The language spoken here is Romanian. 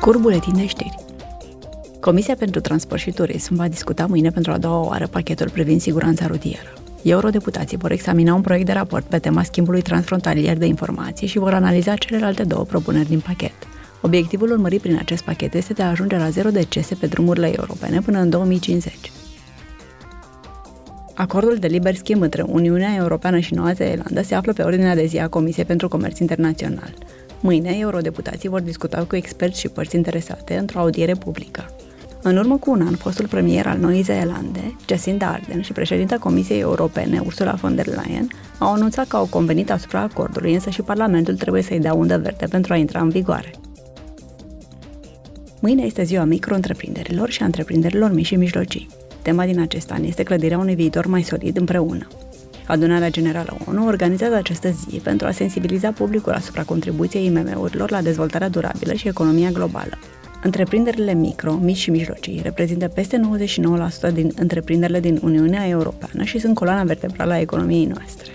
Scurt buletin de știri. Comisia pentru Transport și Turism va discuta mâine pentru a doua oară pachetul privind siguranța rutieră. Eurodeputații vor examina un proiect de raport pe tema schimbului transfrontalier de informații și vor analiza celelalte două propuneri din pachet. Obiectivul urmărit prin acest pachet este de a ajunge la zero decese pe drumurile europene până în 2050. Acordul de liber schimb între Uniunea Europeană și Noua Zeelandă se află pe ordinea de zi a Comisiei pentru Comerț Internațional. Mâine, eurodeputații vor discuta cu experți și părți interesate într-o audiere publică. În urmă cu un an, fostul premier al Noii Zeelande, Jacinda Ardern și președinta Comisiei Europene, Ursula von der Leyen, au anunțat că au convenit asupra acordului, însă și Parlamentul trebuie să-i dea undă verde pentru a intra în vigoare. Mâine este ziua micro-întreprinderilor și a întreprinderilor mici și mijlocii. Tema din acest an este clădirea unui viitor mai solid împreună. Adunarea Generală ONU organizează această zi pentru a sensibiliza publicul asupra contribuției IMM-urilor la dezvoltarea durabilă și economia globală. Întreprinderile micro, mici și mijlocii reprezintă peste 99% din întreprinderile din Uniunea Europeană și sunt coloana vertebrală a economiei noastre.